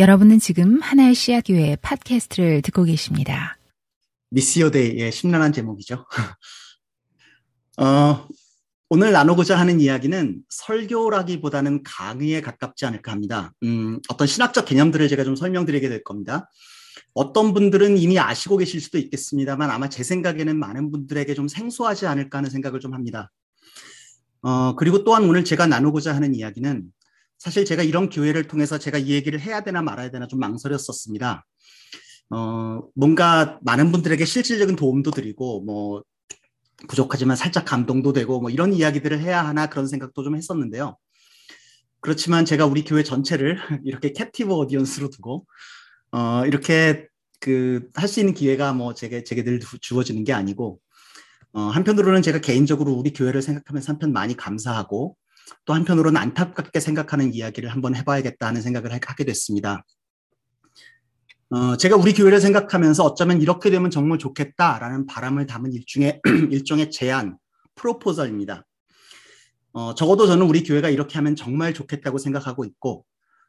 여러분은 지금 하나의 씨앗 교회 팟캐스트를 듣고 계십니다. 미시오데이의 심란한 제목이죠. 어, 오늘 나누고자 하는 이야기는 설교라기보다는 강의에 가깝지 않을까 합니다. 음, 어떤 신학적 개념들을 제가 좀 설명드리게 될 겁니다. 어떤 분들은 이미 아시고 계실 수도 있겠습니다만 아마 제 생각에는 많은 분들에게 좀 생소하지 않을까 하는 생각을 좀 합니다. 어, 그리고 또한 오늘 제가 나누고자 하는 이야기는 사실 제가 이런 교회를 통해서 제가 이 얘기를 해야 되나 말아야 되나 좀 망설였었습니다. 어, 뭔가 많은 분들에게 실질적인 도움도 드리고, 뭐, 부족하지만 살짝 감동도 되고, 뭐, 이런 이야기들을 해야 하나 그런 생각도 좀 했었는데요. 그렇지만 제가 우리 교회 전체를 이렇게 캡티브 오디언스로 두고, 어, 이렇게 그, 할 수 있는 기회가 뭐 제게, 제게 늘 주어지는 게 아니고, 어, 한편으로는 제가 개인적으로 우리 교회를 생각하면서 한편 많이 감사하고, 또 한편으로는 안타깝게 생각하는 이야기를 한번 해봐야겠다 하는 생각을 하게 됐습니다. 어, 제가 우리 교회를 생각하면서 어쩌면 이렇게 되면 정말 좋겠다라는 바람을 담은 일종의, 일종의 제안, 프로포절입니다. 어, 적어도 저는 우리 교회가 이렇게 하면 정말 좋겠다고 생각하고 있고,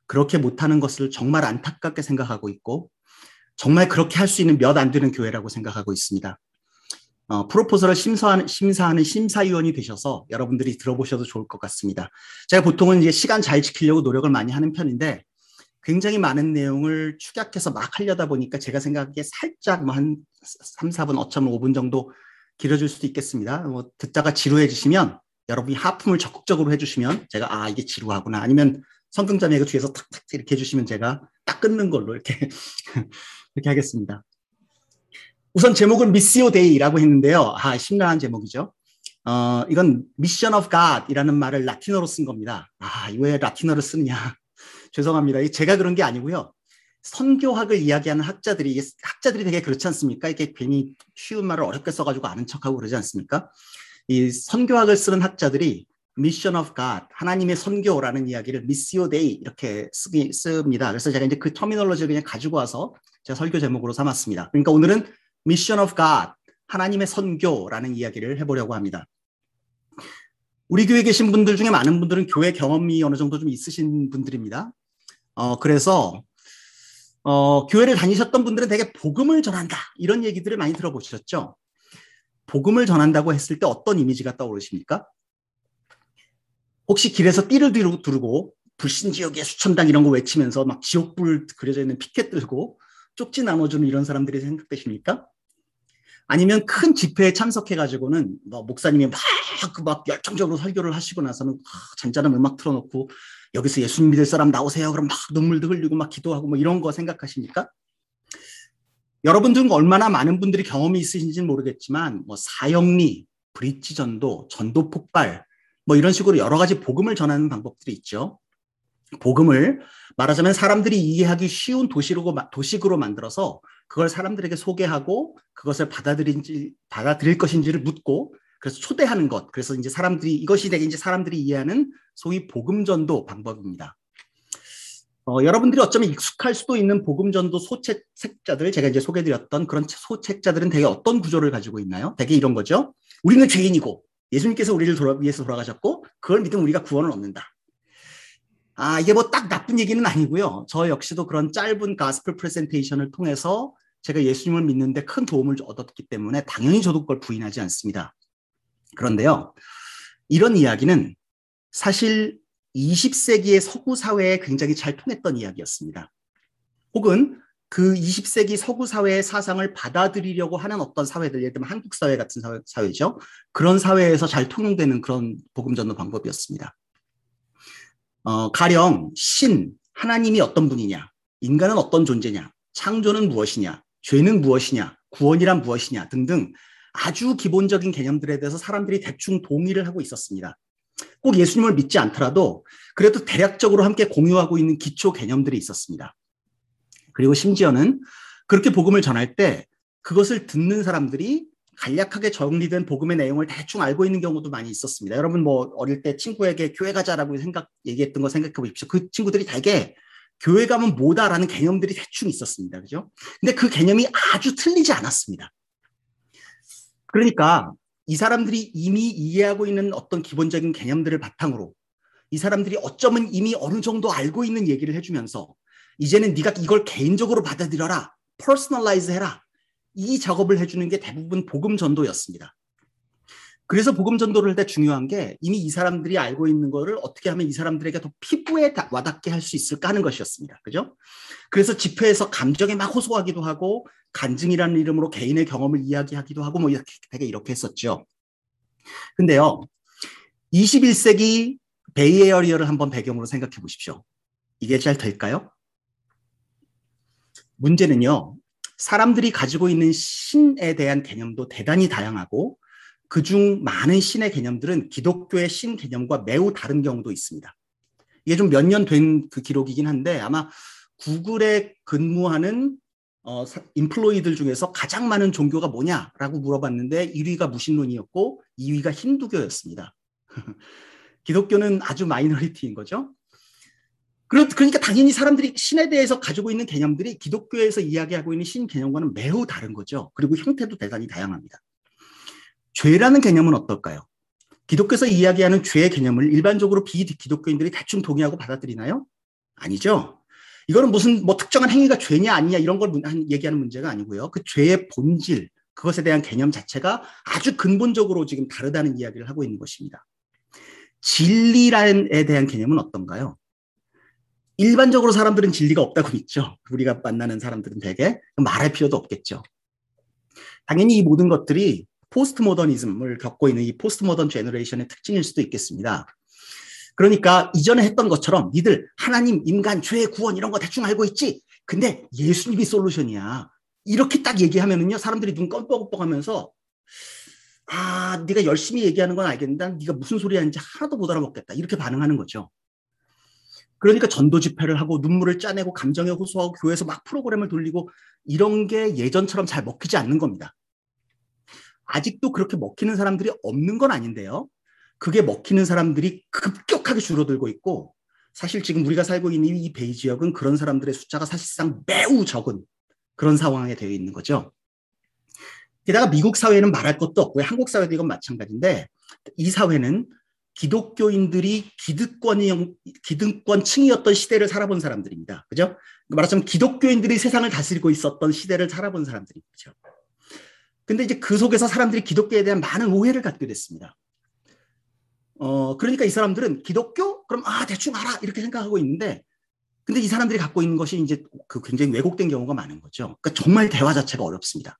그렇게 못하는 것을 정말 안타깝게 생각하고 있고, 정말 그렇게 할 수 있는 몇 안 되는 교회라고 생각하고 있습니다. 어, 프로포설을 심사하는, 심사하는 심사위원이 되셔서 여러분들이 들어보셔도 좋을 것 같습니다. 제가 보통은 이제 시간 잘 지키려고 노력을 많이 하는 편인데 굉장히 많은 내용을 축약해서 막 하려다 보니까 제가 생각하기에 살짝 뭐한 3, 4분, 어쩌면 5분 정도 길어질 수도 있겠습니다. 뭐 듣다가 지루해지시면 여러분이 하품을 적극적으로 해주시면 제가 아 이게 지루하구나 아니면 성경자매가 뒤에서 탁탁 이렇게 해주시면 제가 딱 끊는 걸로 이렇게 이렇게 하겠습니다. 우선 제목은 Missio Dei라고 했는데요. 아, 심란한 제목이죠. 어, 이건 mission of God이라는 말을 라틴어로 쓴 겁니다. 아, 왜 라틴어를 쓰느냐. 죄송합니다. 제가 그런 게 아니고요. 선교학을 이야기하는 학자들이, 학자들이 되게 그렇지 않습니까? 이게 괜히 쉬운 말을 어렵게 써가지고 아는 척하고 그러지 않습니까? 이 선교학을 쓰는 학자들이 mission of God, 하나님의 선교라는 이야기를 Missio Dei 이렇게 쓰기, 씁니다. 그래서 제가 이제 그 terminology를 그냥 가지고 와서 제가 설교 제목으로 삼았습니다. 그러니까 오늘은 mission of God, 하나님의 선교라는 이야기를 해보려고 합니다. 우리 교회에 계신 분들 중에 많은 분들은 교회 경험이 어느 정도 좀 있으신 분들입니다. 어, 그래서, 어, 교회를 다니셨던 분들은 되게 복음을 전한다. 이런 얘기들을 많이 들어보셨죠? 복음을 전한다고 했을 때 어떤 이미지가 떠오르십니까? 혹시 길에서 띠를 두르고 불신 지옥 예수 천당 이런 거 외치면서 막 지옥불 그려져 있는 피켓 들고 쪽지 나눠주는 이런 사람들이 생각되십니까? 아니면 큰 집회에 참석해가지고는 뭐 목사님이 막, 그막 열정적으로 설교를 하시고 나서는 잔잔한 음악 틀어놓고 여기서 예수님 믿을 사람 나오세요. 그럼 막 눈물도 흘리고 막 기도하고 뭐 이런 거 생각하십니까? 여러분들은 얼마나 많은 분들이 경험이 있으신지는 모르겠지만 뭐 사형리, 브릿지 전도, 전도 폭발 뭐 이런 식으로 여러 가지 복음을 전하는 방법들이 있죠. 복음을 말하자면 사람들이 이해하기 쉬운 도시로, 도식으로 만들어서 그걸 사람들에게 소개하고 그것을 받아들인지, 받아들일 것인지를 묻고 그래서 초대하는 것. 그래서 이제 사람들이, 이것이 되게 이제 사람들이 이해하는 소위 복음 전도 방법입니다. 어, 여러분들이 어쩌면 익숙할 수도 있는 복음 전도 소책자들, 제가 이제 소개드렸던 그런 소책자들은 되게 어떤 구조를 가지고 있나요? 되게 이런 거죠. 우리는 죄인이고, 예수님께서 우리를 돌아, 위해서 돌아가셨고, 그걸 믿으면 우리가 구원을 얻는다. 아, 이게 뭐 딱 나쁜 얘기는 아니고요. 저 역시도 그런 짧은 가스펠 프레젠테이션을 통해서 제가 예수님을 믿는데 큰 도움을 얻었기 때문에 당연히 저도 그걸 부인하지 않습니다. 그런데요. 이런 이야기는 사실 20세기의 서구 사회에 굉장히 잘 통했던 이야기였습니다. 혹은 그 20세기 서구 사회의 사상을 받아들이려고 하는 어떤 사회들, 예를 들면 한국 사회 같은 사회, 죠 그런 사회에서 잘 통용되는 그런 복음 전도 방법이었습니다. 어, 가령 신, 하나님이 어떤 분이냐, 인간은 어떤 존재냐, 창조는 무엇이냐, 죄는 무엇이냐, 구원이란 무엇이냐 등등 아주 기본적인 개념들에 대해서 사람들이 대충 동의를 하고 있었습니다. 꼭 예수님을 믿지 않더라도 그래도 대략적으로 함께 공유하고 있는 기초 개념들이 있었습니다. 그리고 심지어는 그렇게 복음을 전할 때 그것을 듣는 사람들이 간략하게 정리된 복음의 내용을 대충 알고 있는 경우도 많이 있었습니다. 여러분 뭐 어릴 때 친구에게 교회 가자라고 생각 얘기했던 거 생각해 보십시오. 그 친구들이 대개 교회 가면 뭐다라는 개념들이 대충 있었습니다. 그죠? 근데 그 개념이 아주 틀리지 않았습니다. 그러니까 이 사람들이 이미 이해하고 있는 어떤 기본적인 개념들을 바탕으로 이 사람들이 어쩌면 이미 어느 정도 알고 있는 얘기를 해주면서 이제는 네가 이걸 개인적으로 받아들여라. personalize 해라. 이 작업을 해주는 게 대부분 복음 전도였습니다. 그래서 복음 전도를 할 때 중요한 게 이미 이 사람들이 알고 있는 거를 어떻게 하면 이 사람들에게 더 피부에 와닿게 할 수 있을까 하는 것이었습니다. 그죠? 그래서 집회에서 감정에 막 호소하기도 하고 간증이라는 이름으로 개인의 경험을 이야기하기도 하고 뭐 이렇게 되게 이렇게 했었죠. 근데요. 21세기 베이에어리어를 한번 배경으로 생각해 보십시오. 이게 잘 될까요? 문제는요. 사람들이 가지고 있는 신에 대한 개념도 대단히 다양하고 그중 많은 신의 개념들은 기독교의 신 개념과 매우 다른 경우도 있습니다. 이게 좀 몇 년 된 그 기록이긴 한데 아마 구글에 근무하는 어, 인플로이들 중에서 가장 많은 종교가 뭐냐라고 물어봤는데 1위가 무신론이었고 2위가 힌두교였습니다. 기독교는 아주 minority인 거죠. 그러니까 당연히 사람들이 신에 대해서 가지고 있는 개념들이 기독교에서 이야기하고 있는 신 개념과는 매우 다른 거죠. 그리고 형태도 대단히 다양합니다. 죄라는 개념은 어떨까요? 기독교에서 이야기하는 죄의 개념을 일반적으로 비기독교인들이 대충 동의하고 받아들이나요? 아니죠. 이거는 무슨 뭐 특정한 행위가 죄냐 아니냐 이런 걸 얘기하는 문제가 아니고요. 그 죄의 본질, 그것에 대한 개념 자체가 아주 근본적으로 지금 다르다는 이야기를 하고 있는 것입니다. 진리에 대한 개념은 어떤가요? 일반적으로 사람들은 진리가 없다고 믿죠. 우리가 만나는 사람들은 대개 말할 필요도 없겠죠. 당연히 이 모든 것들이 포스트 모더니즘을 겪고 있는 이 post modern generation의 특징일 수도 있겠습니다. 그러니까 이전에 했던 것처럼 니들 하나님, 인간, 죄, 구원 이런 거 대충 알고 있지? 근데 예수님이 solution이야. 이렇게 딱 얘기하면은요, 사람들이 눈 껌뻑껌뻑 하면서 아, 네가 열심히 얘기하는 건 알겠는데 네가 무슨 소리 하는지 하나도 못 알아먹겠다. 이렇게 반응하는 거죠. 그러니까 전도 집회를 하고 눈물을 짜내고 감정에 호소하고 교회에서 막 프로그램을 돌리고 이런 게 예전처럼 잘 먹히지 않는 겁니다. 아직도 그렇게 먹히는 사람들이 없는 건 아닌데요. 그게 먹히는 사람들이 급격하게 줄어들고 있고 사실 지금 우리가 살고 있는 이 베이 지역은 그런 사람들의 숫자가 사실상 매우 적은 그런 상황에 되어 있는 거죠. 게다가 미국 사회는 말할 것도 없고요. 한국 사회도 이건 마찬가지인데 이 사회는 기독교인들이 기득권이 기득권층이었던 시대를 살아본 사람들입니다. 그죠? 말하자면 기독교인들이 세상을 다스리고 있었던 시대를 살아본 사람들이죠. 근데 이제 그 속에서 사람들이 기독교에 대한 많은 오해를 갖게 됐습니다. 어, 그러니까 이 사람들은 기독교? 그럼 아, 대충 알아. 이렇게 생각하고 있는데 근데 이 사람들이 갖고 있는 것이 이제 그 굉장히 왜곡된 경우가 많은 거죠. 그러니까 정말 대화 자체가 어렵습니다.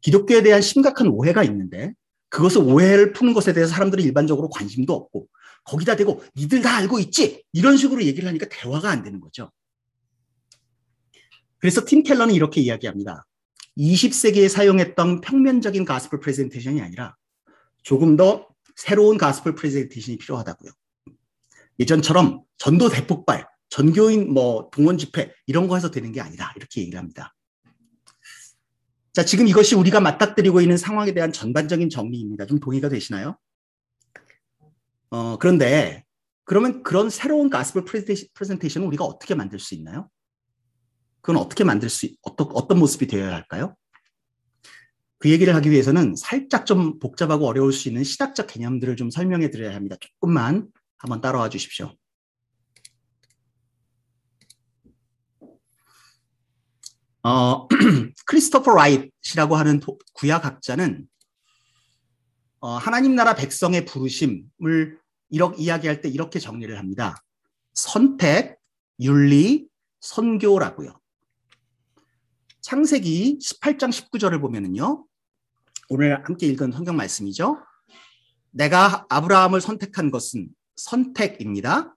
기독교에 대한 심각한 오해가 있는데 그것을 오해를 푸는 것에 대해서 사람들이 일반적으로 관심도 없고 거기다 대고 니들 다 알고 있지 이런 식으로 얘기를 하니까 대화가 안 되는 거죠. 그래서 팀 켈러는 이렇게 이야기합니다. 20세기에 사용했던 평면적인 gospel presentation이 아니라 조금 더 새로운 gospel presentation이 필요하다고요. 예전처럼 전도 대폭발, 전교인 뭐 동원 집회 이런 거 해서 되는 게 아니다 이렇게 얘기를 합니다. 자, 지금 이것이 우리가 맞닥뜨리고 있는 상황에 대한 전반적인 정리입니다. 좀 동의가 되시나요? 어, 그런데 그러면 그런 새로운 가스펠 프레젠테이션을 우리가 어떻게 만들 수 있나요? 그건 어떻게 만들 수, 어떤, 어떤 모습이 되어야 할까요? 그 얘기를 하기 위해서는 살짝 좀 복잡하고 어려울 수 있는 신학적 개념들을 좀 설명해 드려야 합니다. 조금만 한번 따라와 주십시오. 어, 크리스토퍼 라이트라고 하는 구약학자는 어, 하나님 나라 백성의 부르심을 이렇게 이야기할 때 이렇게 정리를 합니다. 선택, 윤리, 선교라고요. 창세기 18장 19절을 보면은요. 오늘 함께 읽은 성경 말씀이죠. 내가 아브라함을 선택한 것은 선택입니다.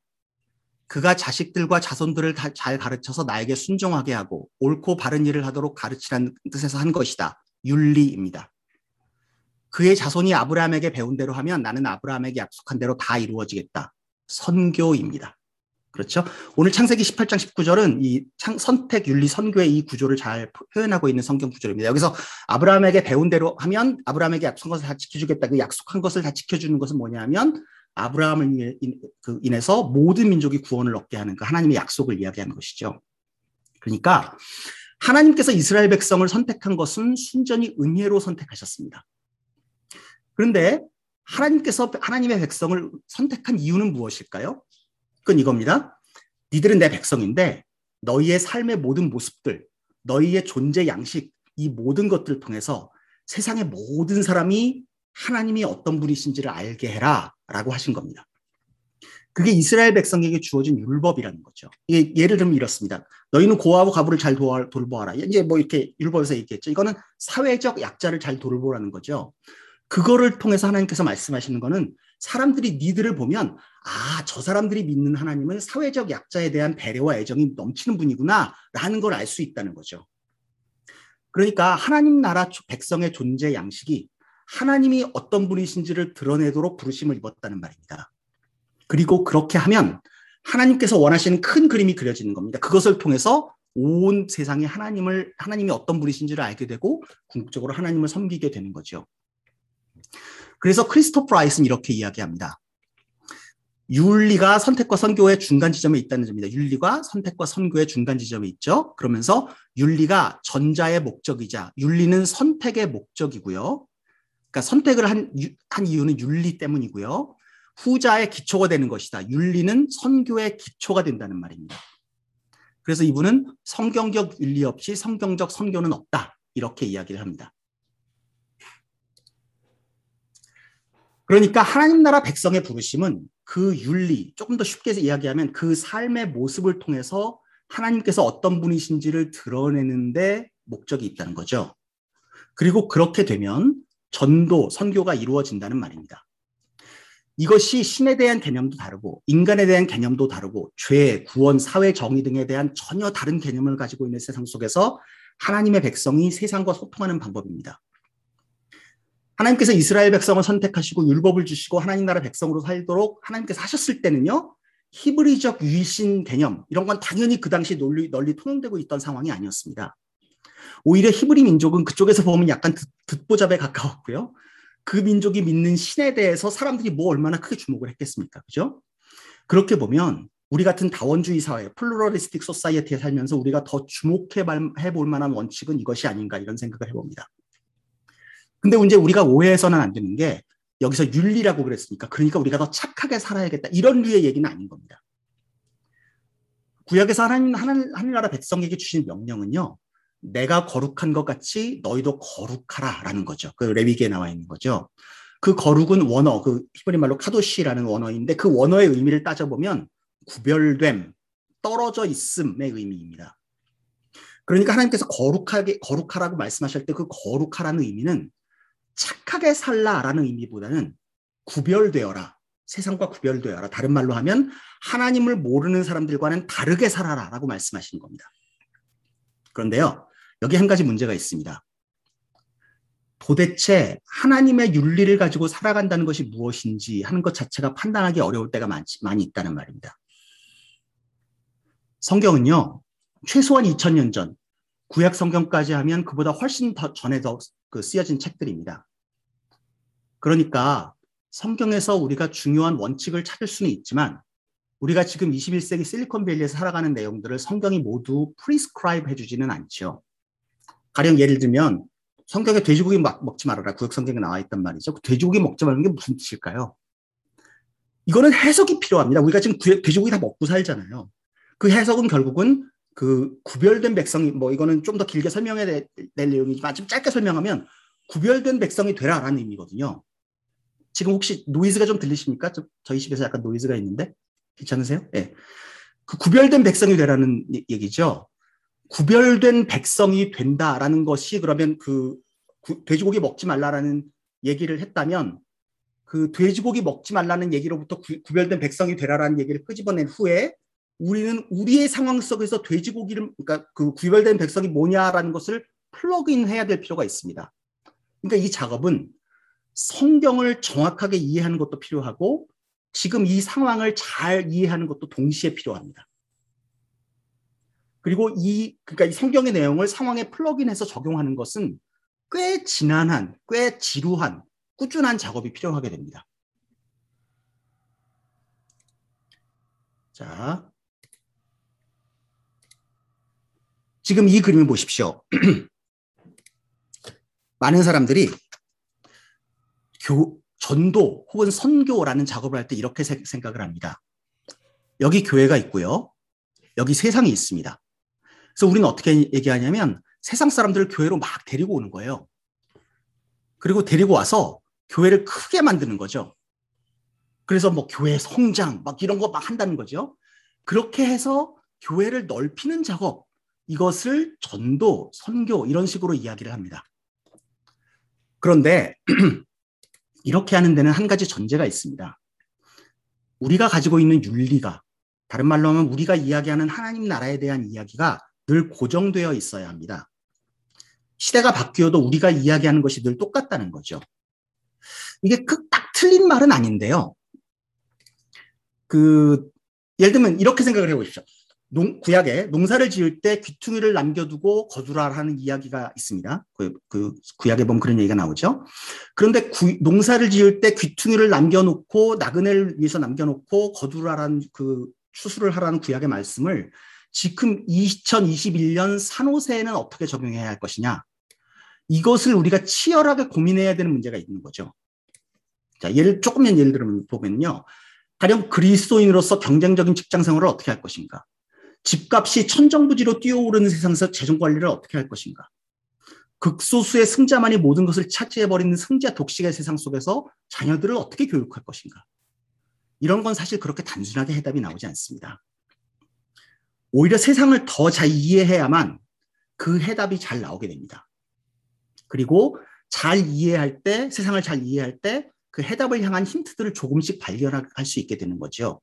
그가 자식들과 자손들을 잘 가르쳐서 나에게 순종하게 하고 옳고 바른 일을 하도록 가르치라는 뜻에서 한 것이다. 윤리입니다. 그의 자손이 아브라함에게 배운 대로 하면 나는 아브라함에게 약속한 대로 다 이루어지겠다. 선교입니다. 그렇죠? 오늘 창세기 18장 19절은 이 창, 선택, 윤리, 선교의 이 구조를 잘 표현하고 있는 성경 구절입니다. 여기서 아브라함에게 배운 대로 하면 아브라함에게 약속한 것을 다 지켜주겠다. 그 약속한 것을 다 지켜주는 것은 뭐냐면 아브라함을 그 인해서 모든 민족이 구원을 얻게 하는 그 하나님의 약속을 이야기하는 것이죠. 그러니까 하나님께서 이스라엘 백성을 선택한 것은 순전히 은혜로 선택하셨습니다. 그런데 하나님께서 하나님의 백성을 선택한 이유는 무엇일까요? 그건 이겁니다. 니들은 내 백성인데 너희의 삶의 모든 모습들, 너희의 존재 양식, 이 모든 것들을 통해서 세상의 모든 사람이 하나님이 어떤 분이신지를 알게 해라 라고 하신 겁니다. 그게 이스라엘 백성에게 주어진 율법이라는 거죠. 이게 예를 들면 이렇습니다. 너희는 고아하고 가부를 잘 도와, 돌보아라. 이제 뭐 이렇게 율법에서 얘기했죠. 이거는 사회적 약자를 잘 돌보라는 거죠. 그거를 통해서 하나님께서 말씀하시는 거는 사람들이 니들을 보면 아, 저 사람들이 믿는 하나님은 사회적 약자에 대한 배려와 애정이 넘치는 분이구나 라는 걸 알 수 있다는 거죠. 그러니까 하나님 나라 백성의 존재 양식이 하나님이 어떤 분이신지를 드러내도록 부르심을 입었다는 말입니다. 그리고 그렇게 하면 하나님께서 원하시는 큰 그림이 그려지는 겁니다. 그것을 통해서 온 세상에 하나님을 하나님이 어떤 분이신지를 알게 되고 궁극적으로 하나님을 섬기게 되는 거죠. 그래서 크리스토프 라이스는 이렇게 이야기합니다. 윤리가 선택과 선교의 중간 지점에 있다는 점입니다. 윤리가 선택과 선교의 중간 지점에 있죠. 그러면서 윤리가 전자의 목적이자 윤리는 선택의 목적이고요. 그러니까 선택을 한, 한 이유는 윤리 때문이고요. 후자의 기초가 되는 것이다. 윤리는 선교의 기초가 된다는 말입니다. 그래서 이분은 성경적 윤리 없이 성경적 선교는 없다. 이렇게 이야기를 합니다. 그러니까 하나님 나라 백성의 부르심은 그 윤리, 조금 더 쉽게 이야기하면 그 삶의 모습을 통해서 하나님께서 어떤 분이신지를 드러내는데 목적이 있다는 거죠. 그리고 그렇게 되면 전도, 선교가 이루어진다는 말입니다. 이것이 신에 대한 개념도 다르고 인간에 대한 개념도 다르고 죄, 구원, 사회 정의 등에 대한 전혀 다른 개념을 가지고 있는 세상 속에서 하나님의 백성이 세상과 소통하는 방법입니다. 하나님께서 이스라엘 백성을 선택하시고 율법을 주시고 하나님 나라 백성으로 살도록 하나님께서 하셨을 때는요. 히브리적 유일신 개념 이런 건 당연히 그 당시 널리, 널리 통용되고 있던 상황이 아니었습니다. 오히려 히브리 민족은 그쪽에서 보면 약간 듣, 보잡에 가까웠고요. 그 민족이 믿는 신에 대해서 사람들이 뭐 얼마나 크게 주목을 했겠습니까? 그죠? 그렇게 보면 우리 같은 다원주의 사회, pluralistic society에 살면서 우리가 더 주목해 볼 만한 원칙은 이것이 아닌가 이런 생각을 해봅니다. 근데 이제 우리가 오해해서는 안 되는 게 여기서 윤리라고 그랬으니까 그러니까 우리가 더 착하게 살아야겠다 이런 류의 얘기는 아닌 겁니다. 구약에서 하나님 하늘, 하늘나라 백성에게 주신 명령은요. 내가 거룩한 것 같이 너희도 거룩하라라는 거죠. 그 레위기에 나와 있는 거죠. 그 거룩은 원어, 그 히브리 말로 카도시라는 원어인데 그 원어의 의미를 따져보면 구별됨, 떨어져 있음의 의미입니다. 그러니까 하나님께서 거룩하게 거룩하라고 말씀하실 때 그 거룩하라는 의미는 착하게 살라라는 의미보다는 구별되어라. 세상과 구별되어라. 다른 말로 하면 하나님을 모르는 사람들과는 다르게 살아라라고 말씀하시는 겁니다. 그런데요. 여기 한 가지 문제가 있습니다. 도대체 하나님의 윤리를 가지고 살아간다는 것이 무엇인지 하는 것 자체가 판단하기 어려울 때가 많지, 많이 있다는 말입니다. 성경은요, 최소한 2000년 전, 구약 성경까지 하면 그보다 훨씬 더 전에 더 그 쓰여진 책들입니다. 그러니까 성경에서 우리가 중요한 원칙을 찾을 수는 있지만 우리가 지금 21세기 실리콘밸리에서 살아가는 내용들을 성경이 모두 prescribe 해주지는 않죠. 가령 예를 들면 성경에 돼지고기 막 먹지 말아라 구약 성경에 나와 있단 말이죠. 그 돼지고기 먹지 말라는 게 무슨 뜻일까요? 이거는 해석이 필요합니다. 우리가 지금 돼지고기 다 먹고 살잖아요. 그 해석은 결국은 그 구별된 백성이 뭐 이거는 좀 더 길게 설명해야 될 내용이지만 좀 짧게 설명하면 구별된 백성이 되라라는 의미거든요. 지금 혹시 노이즈가 좀 들리십니까? 저, 저희 집에서 약간 노이즈가 있는데 괜찮으세요? 예. 네. 그 구별된 백성이 되라는 얘기죠. 구별된 백성이 된다라는 것이 그러면 그 구, 돼지고기 먹지 말라라는 얘기를 했다면 그 돼지고기 먹지 말라는 얘기로부터 구, 구별된 백성이 되라라는 얘기를 끄집어낸 후에 우리는 우리의 상황 속에서 돼지고기를 그러니까 그 구별된 백성이 뭐냐라는 것을 플러그인 해야 될 필요가 있습니다. 그러니까 이 작업은 성경을 정확하게 이해하는 것도 필요하고 지금 이 상황을 잘 이해하는 것도 동시에 필요합니다. 그리고 이 그러니까 이 성경의 내용을 상황에 플러그인해서 적용하는 것은 꽤 지난한, 꽤 지루한, 꾸준한 작업이 필요하게 됩니다. 자, 지금 이 그림을 보십시오. 많은 사람들이 교, 전도 혹은 선교라는 작업을 할 때 이렇게 생각을 합니다. 여기 교회가 있고요. 여기 세상이 있습니다. 그래서 우리는 어떻게 얘기하냐면 세상 사람들을 교회로 막 데리고 오는 거예요. 그리고 데리고 와서 교회를 크게 만드는 거죠. 그래서 뭐 교회 성장 막 이런 거 막 한다는 거죠. 그렇게 해서 교회를 넓히는 작업 이것을 전도, 선교 이런 식으로 이야기를 합니다. 그런데 이렇게 하는 데는 한 가지 전제가 있습니다. 우리가 가지고 있는 윤리가 다른 말로 하면 우리가 이야기하는 하나님 나라에 대한 이야기가 늘 고정되어 있어야 합니다. 시대가 바뀌어도 우리가 이야기하는 것이 늘 똑같다는 거죠. 이게 그딱 틀린 말은 아닌데요. 그 예를 들면 이렇게 생각을 해보십시오. 농, 구약에 농사를 지을 때 귀퉁이를 남겨두고 거두라라는 이야기가 있습니다. 그, 그 구약에 보면 그런 얘기가 나오죠. 그런데 구, 농사를 지을 때 귀퉁이를 남겨놓고 나그네를 위해서 남겨놓고 거두라라는 그 추수를 하라는 구약의 말씀을 지금 2021년 산호세에는 어떻게 적용해야 할 것이냐. 이것을 우리가 치열하게 고민해야 되는 문제가 있는 거죠. 자, 예를, 조금만 예를 들면 보면요. 가령 그리스도인으로서 경쟁적인 직장 생활을 어떻게 할 것인가? 집값이 천정부지로 뛰어오르는 세상에서 재정 관리를 어떻게 할 것인가? 극소수의 승자만이 모든 것을 차지해버리는 승자 독식의 세상 속에서 자녀들을 어떻게 교육할 것인가? 이런 건 사실 그렇게 단순하게 해답이 나오지 않습니다. 오히려 세상을 더 잘 이해해야만 그 해답이 잘 나오게 됩니다. 그리고 잘 이해할 때, 세상을 잘 이해할 때 그 해답을 향한 힌트들을 조금씩 발견할 수 있게 되는 거죠.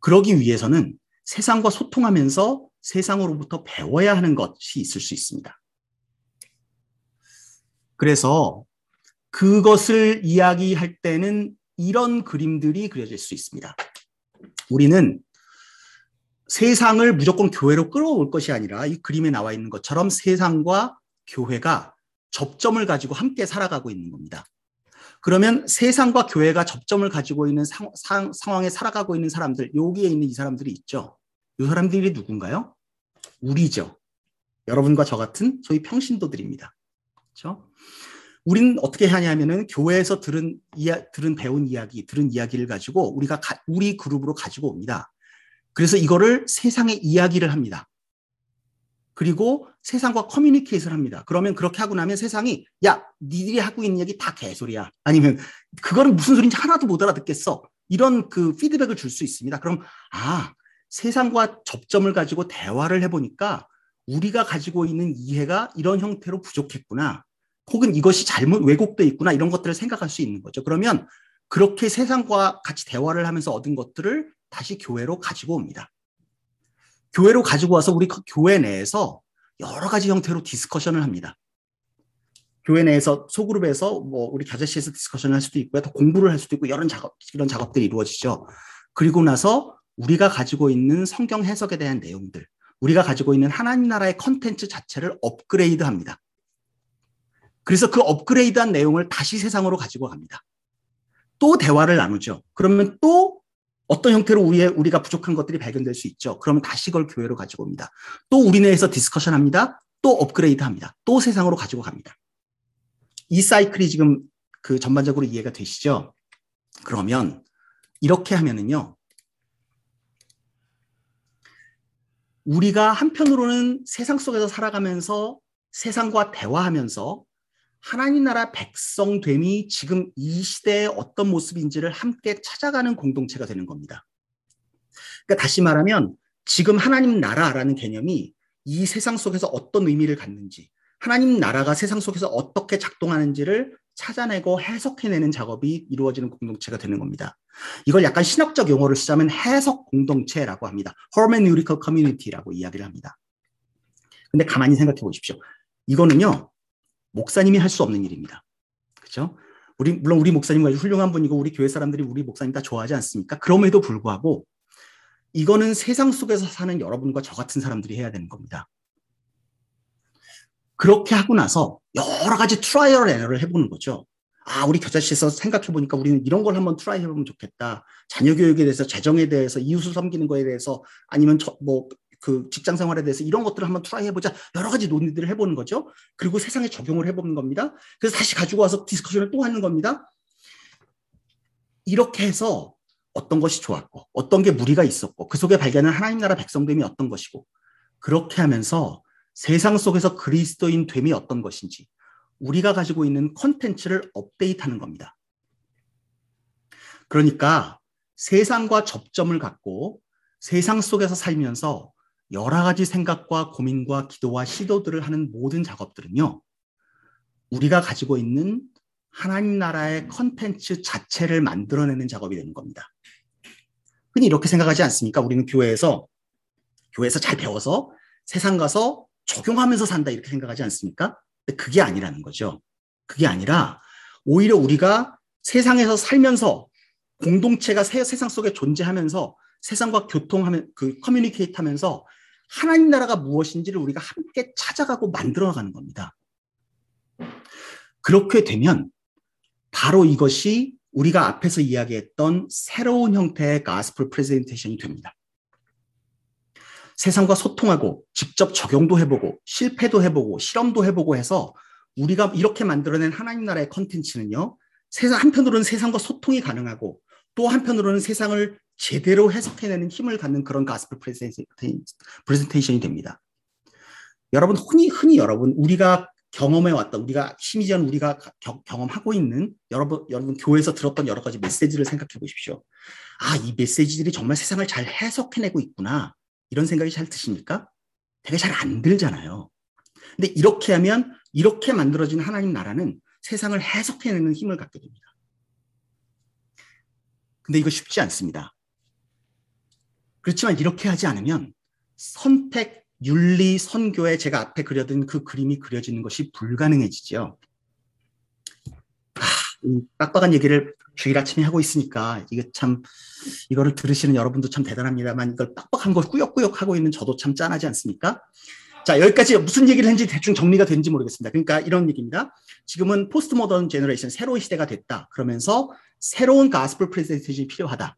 그러기 위해서는 세상과 소통하면서 세상으로부터 배워야 하는 것이 있을 수 있습니다. 그래서 그것을 이야기할 때는 이런 그림들이 그려질 수 있습니다. 우리는 세상을 무조건 교회로 끌어올 것이 아니라 이 그림에 나와 있는 것처럼 세상과 교회가 접점을 가지고 함께 살아가고 있는 겁니다. 그러면 세상과 교회가 접점을 가지고 있는 상, 상, 상황에 살아가고 있는 사람들, 여기에 있는 이 사람들이 있죠. 이 사람들이 누군가요? 우리죠. 여러분과 저 같은 소위 평신도들입니다. 그렇죠? 우리는 어떻게 하냐면은 교회에서 들은 이야, 들은 배운 이야기, 들은 이야기를 가지고 우리가 가, 우리 그룹으로 가지고 옵니다. 그래서 이거를 세상에 이야기를 합니다. 그리고 세상과 커뮤니케이션을 합니다. 그러면 그렇게 하고 나면 세상이 야 니들이 하고 있는 얘기 다 개소리야. 아니면 그거는 무슨 소리인지 하나도 못 알아듣겠어. 이런 그 피드백을 줄 수 있습니다. 그럼 아 세상과 접점을 가지고 대화를 해보니까 우리가 가지고 있는 이해가 이런 형태로 부족했구나. 혹은 이것이 잘못 왜곡돼 있구나. 이런 것들을 생각할 수 있는 거죠. 그러면 그렇게 세상과 같이 대화를 하면서 얻은 것들을 다시 교회로 가지고 옵니다. 교회로 가지고 와서 우리 그 교회 내에서 여러 가지 형태로 discussion을 합니다. 교회 내에서 소그룹에서 뭐 우리 겨자씨에서 discussion을 할 수도 있고요. 더 공부를 할 수도 있고 이런 작업 이런 작업들이 이루어지죠. 그리고 나서 우리가 가지고 있는 성경 해석에 대한 내용들, 우리가 가지고 있는 하나님 나라의 컨텐츠 자체를 업그레이드 합니다. 그래서 그 업그레이드한 내용을 다시 세상으로 가지고 갑니다. 또 대화를 나누죠. 그러면 또 어떤 형태로 우리의, 우리가 부족한 것들이 발견될 수 있죠. 그러면 다시 그걸 교회로 가지고 옵니다. 또 우리 내에서 discussion 합니다. 또 업그레이드 합니다. 또 세상으로 가지고 갑니다. 이 사이클이 지금 그 전반적으로 이해가 되시죠? 그러면 이렇게 하면은요. 우리가 한편으로는 세상 속에서 살아가면서 세상과 대화하면서 하나님 나라 백성됨이 지금 이 시대의 어떤 모습인지를 함께 찾아가는 공동체가 되는 겁니다. 그러니까 다시 말하면 지금 하나님 나라라는 개념이 이 세상 속에서 어떤 의미를 갖는지, 하나님 나라가 세상 속에서 어떻게 작동하는지를 찾아내고 해석해내는 작업이 이루어지는 공동체가 되는 겁니다. 이걸 약간 신학적 용어를 쓰자면 해석 공동체라고 합니다. hermeneutical community라고 이야기를 합니다. 근데 가만히 생각해 보십시오. 이거는요, 목사님이 할 수 없는 일입니다. 그렇죠? 우리 물론 우리 목사님 아주 훌륭한 분이고 우리 교회 사람들이 우리 목사님 다 좋아하지 않습니까? 그럼에도 불구하고 이거는 세상 속에서 사는 여러분과 저 같은 사람들이 해야 되는 겁니다. 그렇게 하고 나서 여러 가지 trial error를 해보는 거죠. 아, 우리 겨자씨에서 생각해보니까 우리는 이런 걸 한번 try 해보면 좋겠다. 자녀 교육에 대해서, 재정에 대해서, 이웃을 섬기는 거에 대해서, 아니면 저, 뭐, 그 직장 생활에 대해서 이런 것들을 한번 try 해보자. 여러 가지 논의들을 해보는 거죠. 그리고 세상에 적용을 해보는 겁니다. 그래서 다시 가지고 와서 discussion을 또 하는 겁니다. 이렇게 해서 어떤 것이 좋았고, 어떤 게 무리가 있었고, 그 속에 발견한 하나님 나라 백성됨이 어떤 것이고, 그렇게 하면서 세상 속에서 그리스도인 됨이 어떤 것인지 우리가 가지고 있는 컨텐츠를 업데이트하는 겁니다. 그러니까 세상과 접점을 갖고 세상 속에서 살면서 여러 가지 생각과 고민과 기도와 시도들을 하는 모든 작업들은요, 우리가 가지고 있는 하나님 나라의 컨텐츠 자체를 만들어내는 작업이 되는 겁니다. 흔히 이렇게 생각하지 않습니까? 우리는 교회에서, 교회에서 잘 배워서 세상 가서 적용하면서 산다 이렇게 생각하지 않습니까? 근데 그게 아니라는 거죠. 그게 아니라 오히려 우리가 세상에서 살면서 공동체가 세상 속에 존재하면서 세상과 교통하면 그 커뮤니케이트 하면서 하나님 나라가 무엇인지를 우리가 함께 찾아가고 만들어 가는 겁니다. 그렇게 되면 바로 이것이 우리가 앞에서 이야기했던 새로운 형태의 gospel presentation이 됩니다. 세상과 소통하고 직접 적용도 해보고 실패도 해보고 실험도 해보고 해서 우리가 이렇게 만들어낸 하나님 나라의 컨텐츠는요. 세상 한편으로는 세상과 소통이 가능하고 또 한편으로는 세상을 제대로 해석해내는 힘을 갖는 그런 gospel presentation이 됩니다. 여러분 흔히 흔히 여러분 우리가 경험해 왔다. 우리가 심지어는 우리가 겨, 경험하고 있는 여러분 여러분 교회에서 들었던 여러 가지 메시지를 생각해 보십시오. 아, 이 메시지들이 정말 세상을 잘 해석해내고 있구나. 이런 생각이 잘 드십니까? 되게 잘 안 들잖아요. 근데 이렇게 하면 이렇게 만들어진 하나님 나라는 세상을 해석해내는 힘을 갖게 됩니다. 근데 이거 쉽지 않습니다. 그렇지만 이렇게 하지 않으면 선택 윤리 선교에 제가 앞에 그려둔 그 그림이 그려지는 것이 불가능해지죠. 아, 이 빡빡한 얘기를 주일 아침에 하고 있으니까 이게 참 이거를 들으시는 여러분도 참 대단합니다만 이걸 빡빡한 걸 꾸역꾸역 하고 있는 저도 참 짠하지 않습니까? 자 여기까지 무슨 얘기를 했는지 대충 정리가 되는지 모르겠습니다. 그러니까 이런 얘기입니다. 지금은 post modern generation 새로운 시대가 됐다. 그러면서 새로운 gospel presentation이 필요하다.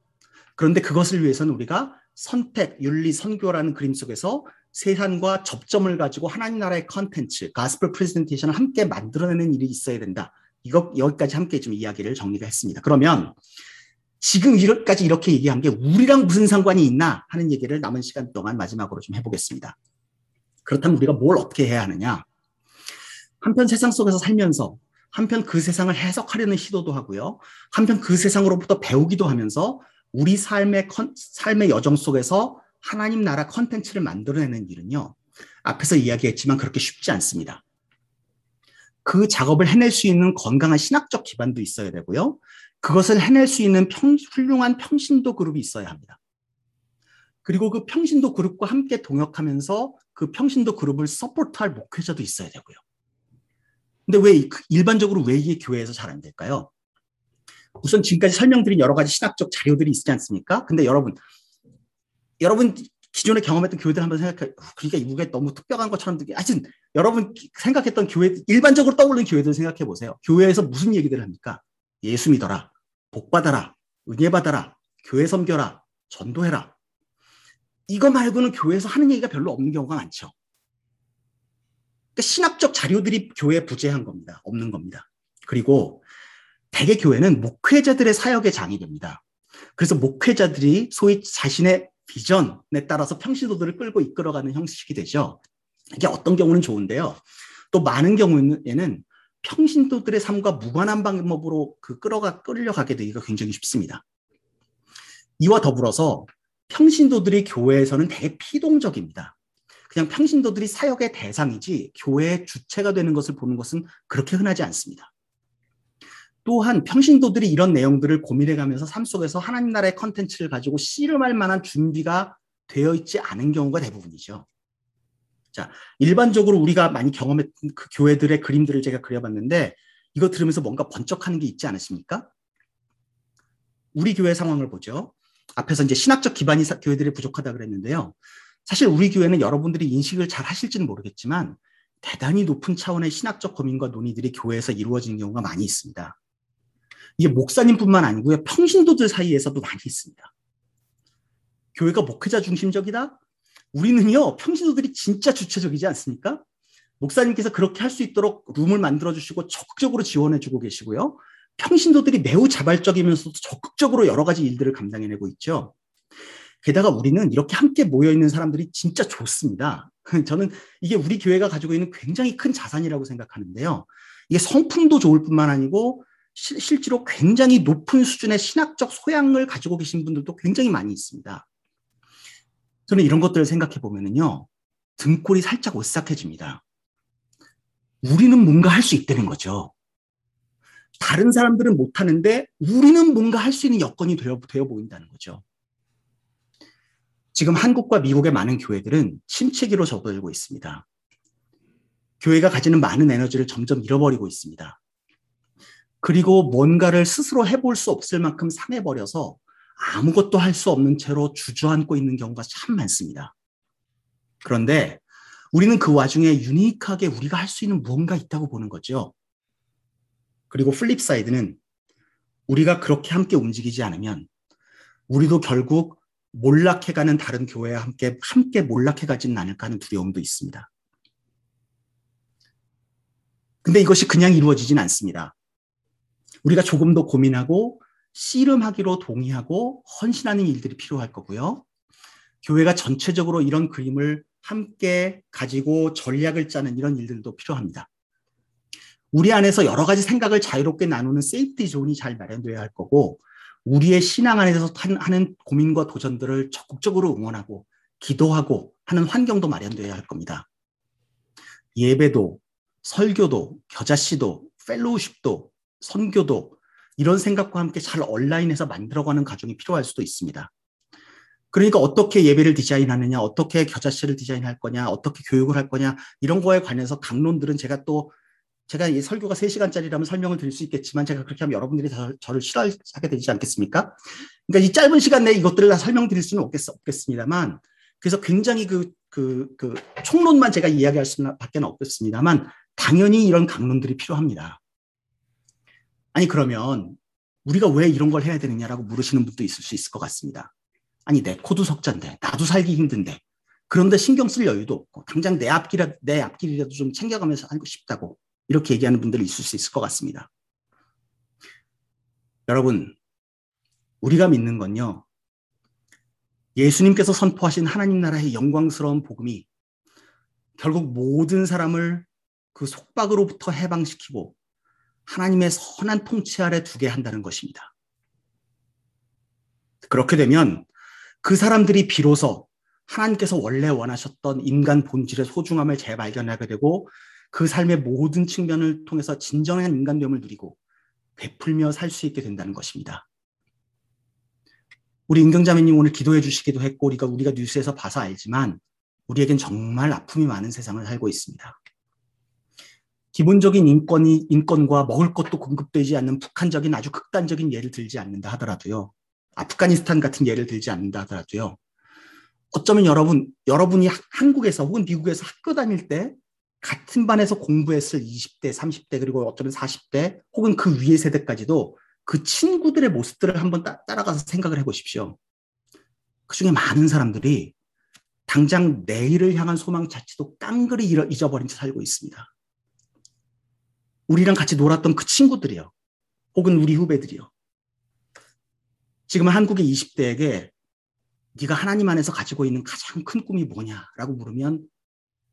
그런데 그것을 위해서는 우리가 선택, 윤리, 선교라는 그림 속에서 세상과 접점을 가지고 하나님 나라의 컨텐츠, gospel presentation을 함께 만들어내는 일이 있어야 된다. 이거 여기까지 함께 좀 이야기를 정리를 했습니다. 그러면 지금 이렇게까지 이렇게 얘기한 게 우리랑 무슨 상관이 있나 하는 얘기를 남은 시간 동안 마지막으로 좀 해보겠습니다. 그렇다면 우리가 뭘 어떻게 해야 하느냐? 한편 세상 속에서 살면서 한편 그 세상을 해석하려는 시도도 하고요. 한편 그 세상으로부터 배우기도 하면서 우리 삶의 컨, 삶의 여정 속에서 하나님 나라 컨텐츠를 만들어내는 일은요. 앞에서 이야기했지만 그렇게 쉽지 않습니다. 그 작업을 해낼 수 있는 건강한 신학적 기반도 있어야 되고요. 그것을 해낼 수 있는 평, 훌륭한 평신도 그룹이 있어야 합니다. 그리고 그 평신도 그룹과 함께 동역하면서 그 평신도 그룹을 서포트할 목회자도 있어야 되고요. 근데 왜 일반적으로 왜 이게 교회에서 잘 안 될까요? 우선 지금까지 설명드린 여러 가지 신학적 자료들이 있지 않습니까? 근데 여러분 여러분 기존에 경험했던 교회들 한번 생각해. 그러니까 이게 너무 특별한 것처럼 느끼. 하여튼 여러분 생각했던 교회 일반적으로 떠오르는 교회들 생각해 보세요. 교회에서 무슨 얘기들을 합니까? 예수 믿어라, 복 받아라, 은혜 받아라, 교회 섬겨라, 전도해라. 이거 말고는 교회에서 하는 얘기가 별로 없는 경우가 많죠. 그러니까 신학적 자료들이 교회에 부재한 겁니다. 없는 겁니다. 그리고 대개 교회는 목회자들의 사역에 장이 됩니다. 그래서 목회자들이 소위 자신의 비전에 따라서 평신도들을 끌고 이끌어가는 형식이 되죠. 이게 어떤 경우는 좋은데요. 또 많은 경우에는 평신도들의 삶과 무관한 방법으로 그 끌어가 끌려가게 되기가 굉장히 쉽습니다. 이와 더불어서 평신도들이 교회에서는 되게 피동적입니다. 그냥 평신도들이 사역의 대상이지 교회의 주체가 되는 것을 보는 것은 그렇게 흔하지 않습니다. 또한 평신도들이 이런 내용들을 고민해 가면서 삶 속에서 하나님 나라의 컨텐츠를 가지고 씨름할 만한 준비가 되어 있지 않은 경우가 대부분이죠. 자, 일반적으로 우리가 많이 경험했던 그 교회들의 그림들을 제가 그려봤는데 이거 들으면서 뭔가 번쩍하는 게 있지 않으십니까? 우리 교회 상황을 보죠. 앞에서 이제 신학적 기반이 교회들이 부족하다 그랬는데요. 사실 우리 교회는 여러분들이 인식을 잘 하실지는 모르겠지만 대단히 높은 차원의 신학적 고민과 논의들이 교회에서 이루어지는 경우가 많이 있습니다. 이게 목사님뿐만 아니고요. 평신도들 사이에서도 많이 있습니다. 교회가 목회자 중심적이다? 우리는요, 평신도들이 진짜 주체적이지 않습니까? 목사님께서 그렇게 할 수 있도록 룸을 만들어주시고 적극적으로 지원해주고 계시고요. 평신도들이 매우 자발적이면서도 적극적으로 여러 가지 일들을 감당해내고 있죠. 게다가 우리는 이렇게 함께 모여있는 사람들이 진짜 좋습니다. 저는 이게 우리 교회가 가지고 있는 굉장히 큰 자산이라고 생각하는데요. 이게 성품도 좋을 뿐만 아니고 시, 실제로 굉장히 높은 수준의 신학적 소양을 가지고 계신 분들도 굉장히 많이 있습니다. 저는 이런 것들을 생각해 보면은요, 등골이 살짝 오싹해집니다. 우리는 뭔가 할 수 있다는 거죠. 다른 사람들은 못하는데 우리는 뭔가 할 수 있는 여건이 되어, 되어 보인다는 거죠. 지금 한국과 미국의 많은 교회들은 침체기로 접어들고 있습니다. 교회가 가지는 많은 에너지를 점점 잃어버리고 있습니다. 그리고 뭔가를 스스로 해볼 수 없을 만큼 상해버려서 아무것도 할 수 없는 채로 주저앉고 있는 경우가 참 많습니다. 그런데 우리는 그 와중에 unique하게 우리가 할 수 있는 무언가 있다고 보는 거죠. 그리고 flip side는 우리가 그렇게 함께 움직이지 않으면 우리도 결국 몰락해가는 다른 교회와 함께 함께 몰락해가지는 않을까 하는 두려움도 있습니다. 근데 이것이 그냥 이루어지진 않습니다. 우리가 조금 더 고민하고 씨름하기로 동의하고 헌신하는 일들이 필요할 거고요. 교회가 전체적으로 이런 그림을 함께 가지고 전략을 짜는 이런 일들도 필요합니다. 우리 안에서 여러 가지 생각을 자유롭게 나누는 safety zone이 잘 마련되어야 할 거고 우리의 신앙 안에서 하는 고민과 도전들을 적극적으로 응원하고 기도하고 하는 환경도 마련되어야 할 겁니다. 예배도 설교도 겨자씨도 펠로우십도 선교도 이런 생각과 함께 잘 온라인에서 만들어가는 과정이 필요할 수도 있습니다. 그러니까 어떻게 예배를 디자인하느냐, 어떻게 겨자씨를 디자인할 거냐, 어떻게 교육을 할 거냐 이런 거에 관해서 강론들은 제가 또 제가 이 설교가 3시간짜리라면 설명을 드릴 수 있겠지만 제가 그렇게 하면 여러분들이 저, 를 싫어하게 되지 않겠습니까? 그러니까 이 짧은 시간 내에 이것들을 다 설명드릴 수는 없겠, 없겠습니다만 그래서 굉장히 그, 그, 그 총론만 제가 이야기할 수는 밖에 없겠습니다만 당연히 이런 강론들이 필요합니다. 아니 그러면 우리가 왜 이런 걸 해야 되느냐라고 물으시는 분도 있을 수 있을 것 같습니다. 아니 내 코도 석자인데 나도 살기 힘든데 그런데 신경 쓸 여유도 없고 당장 내 앞길이라 내 앞길이라도 좀 챙겨가면서 살고 싶다고 이렇게 얘기하는 분들이 있을 수 있을 것 같습니다. 여러분, 우리가 믿는 건요. 예수님께서 선포하신 하나님 나라의 영광스러운 복음이 결국 모든 사람을 그 속박으로부터 해방시키고 하나님의 선한 통치 아래 두게 한다는 것입니다. 그렇게 되면 그 사람들이 비로소 하나님께서 원래 원하셨던 인간 본질의 소중함을 재발견하게 되고 그 삶의 모든 측면을 통해서 진정한 인간됨을 누리고 베풀며 살 수 있게 된다는 것입니다. 우리 임경자매님 오늘 기도해 주시기도 했고 우리가 우리가 뉴스에서 봐서 알지만 우리에겐 정말 아픔이 많은 세상을 살고 있습니다. 기본적인 인권이 인권과 먹을 것도 공급되지 않는 북한적인 아주 극단적인 예를 들지 않는다 하더라도요. 아프가니스탄 같은 예를 들지 않는다 하더라도요. 어쩌면 여러분 여러분이 한국에서 혹은 미국에서 학교 다닐 때 같은 반에서 공부했을 20대, 30대, 그리고 어쩌면 40대, 혹은 그 위의 세대까지도 그 친구들의 모습들을 한번 따, 라가서 생각을 해보십시오. 그 중에 많은 사람들이 당장 내일을 향한 소망 자체도 깡그리 잊어버린 채 살고 있습니다. 우리랑 같이 놀았던 그 친구들이요. 혹은 우리 후배들이요. 지금 한국의 20대에게 네가 하나님 안에서 가지고 있는 가장 큰 꿈이 뭐냐라고 물으면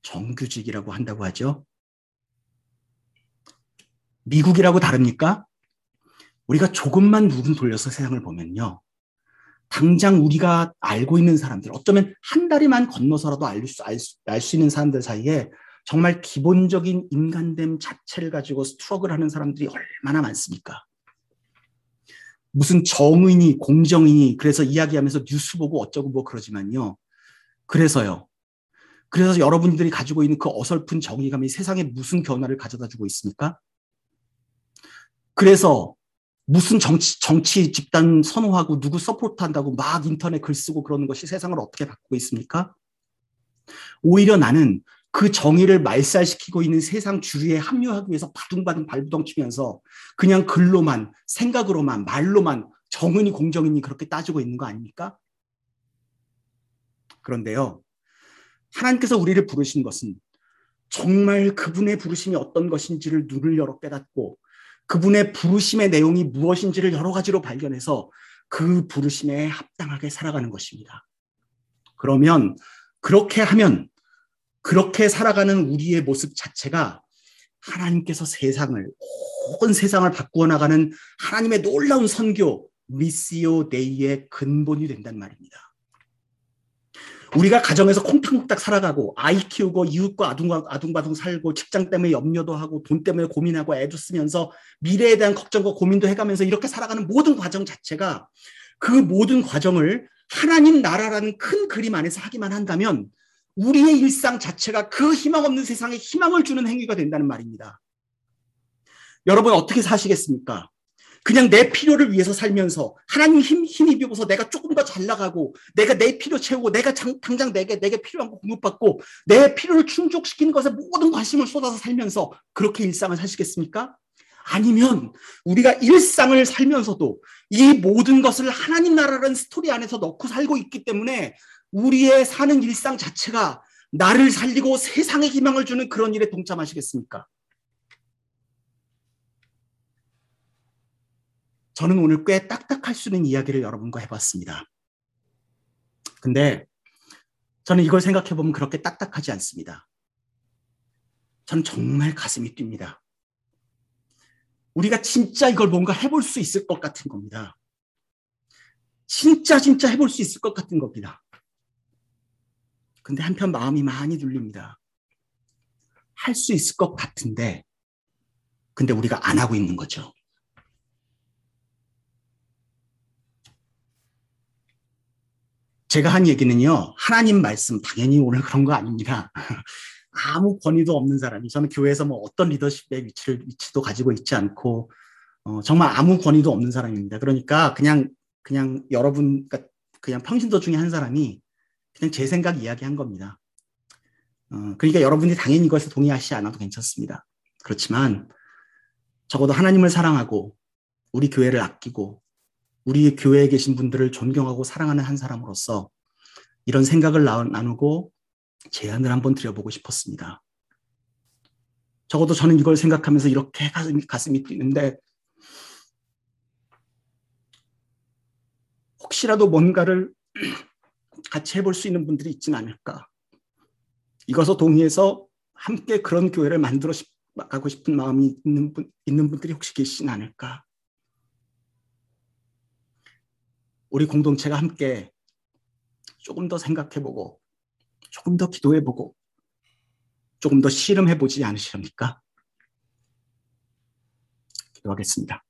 정규직이라고 한다고 하죠. 미국이라고 다릅니까? 우리가 조금만 눈 돌려서 세상을 보면요. 당장 우리가 알고 있는 사람들, 어쩌면 한 다리만 건너서라도 알 수, 알 수, 알 수 있는 사람들 사이에 정말 기본적인 인간됨 자체를 가지고 스트럭을 하는 사람들이 얼마나 많습니까? 무슨 정의니 공정이니 그래서 이야기하면서 뉴스 보고 어쩌고 뭐 그러지만요. 그래서요. 그래서 여러분들이 가지고 있는 그 어설픈 정의감이 세상에 무슨 변화를 가져다 주고 있습니까? 그래서 무슨 정치, 정치 집단 선호하고 누구 support 한다고 막 인터넷 글 쓰고 그러는 것이 세상을 어떻게 바꾸고 있습니까? 오히려 나는 그 정의를 말살시키고 있는 세상 주류에 합류하기 위해서 바둥바둥 발버둥 치면서 그냥 글로만, 생각으로만, 말로만 정의니 공정이니 그렇게 따지고 있는 거 아닙니까? 그런데요, 하나님께서 우리를 부르신 것은 정말 그분의 부르심이 어떤 것인지를 눈을 열어 깨닫고 그분의 부르심의 내용이 무엇인지를 여러 가지로 발견해서 그 부르심에 합당하게 살아가는 것입니다. 그러면 그렇게 하면 그렇게 살아가는 우리의 모습 자체가 하나님께서 세상을, 온 세상을 바꾸어 나가는 하나님의 놀라운 선교, 미시오 데이의 근본이 된단 말입니다. 우리가 가정에서 콩닥콩닥 살아가고 아이 키우고 이웃과 아둥바둥 살고 직장 때문에 염려도 하고 돈 때문에 고민하고 애도 쓰면서 미래에 대한 걱정과 고민도 해가면서 이렇게 살아가는 모든 과정 자체가 그 모든 과정을 하나님 나라라는 큰 그림 안에서 하기만 한다면 우리의 일상 자체가 그 희망 없는 세상에 희망을 주는 행위가 된다는 말입니다. 여러분 어떻게 사시겠습니까? 그냥 내 필요를 위해서 살면서 하나님 힘, 힘 입어서 내가 조금 더 잘 나가고 내가 내 필요 채우고 내가 장, 당장 내게, 내게 필요한 거 공급받고 내 필요를 충족시키는 것에 모든 관심을 쏟아서 살면서 그렇게 일상을 사시겠습니까? 아니면 우리가 일상을 살면서도 이 모든 것을 하나님 나라라는 스토리 안에서 넣고 살고 있기 때문에 우리의 사는 일상 자체가 나를 살리고 세상에 희망을 주는 그런 일에 동참하시겠습니까? 저는 오늘 꽤 딱딱할 수 있는 이야기를 여러분과 해봤습니다. 근데 저는 이걸 생각해 보면 그렇게 딱딱하지 않습니다. 저는 정말 가슴이 뜁니다. 우리가 진짜 이걸 뭔가 해볼 수 있을 것 같은 겁니다. 진짜 진짜 해볼 수 있을 것 같은 겁니다. 근데 한편 마음이 많이 눌립니다. 할 수 있을 것 같은데, 근데 우리가 안 하고 있는 거죠. 제가 한 얘기는요, 하나님 말씀, 당연히 오늘 그런 거 아닙니다. 아무 권위도 없는 사람이, 저는 교회에서 뭐 어떤 리더십의 위치를, 위치도 가지고 있지 않고, 어, 정말 아무 권위도 없는 사람입니다. 그러니까 그냥, 그냥 여러분, 그러니까 그냥 평신도 중에 한 사람이 그냥 제 생각 이야기한 겁니다. 어, 그러니까 여러분이 당연히 이것에 동의하시지 않아도 괜찮습니다. 그렇지만 적어도 하나님을 사랑하고 우리 교회를 아끼고 우리 교회에 계신 분들을 존경하고 사랑하는 한 사람으로서 이런 생각을 나누고 제안을 한번 드려보고 싶었습니다. 적어도 저는 이걸 생각하면서 이렇게 가슴이, 가슴이 뛰는데 혹시라도 뭔가를 같이 해볼 수 있는 분들이 있진 않을까. 이것을 동의해서 함께 그런 교회를 만들어 가고 싶은 마음이 있는, 분, 있는 분들이 혹시 계시진 않을까. 우리 공동체가 함께 조금 더 생각해보고, 조금 더 기도해보고, 조금 더 실험해보지 않으시렵니까? 기도하겠습니다.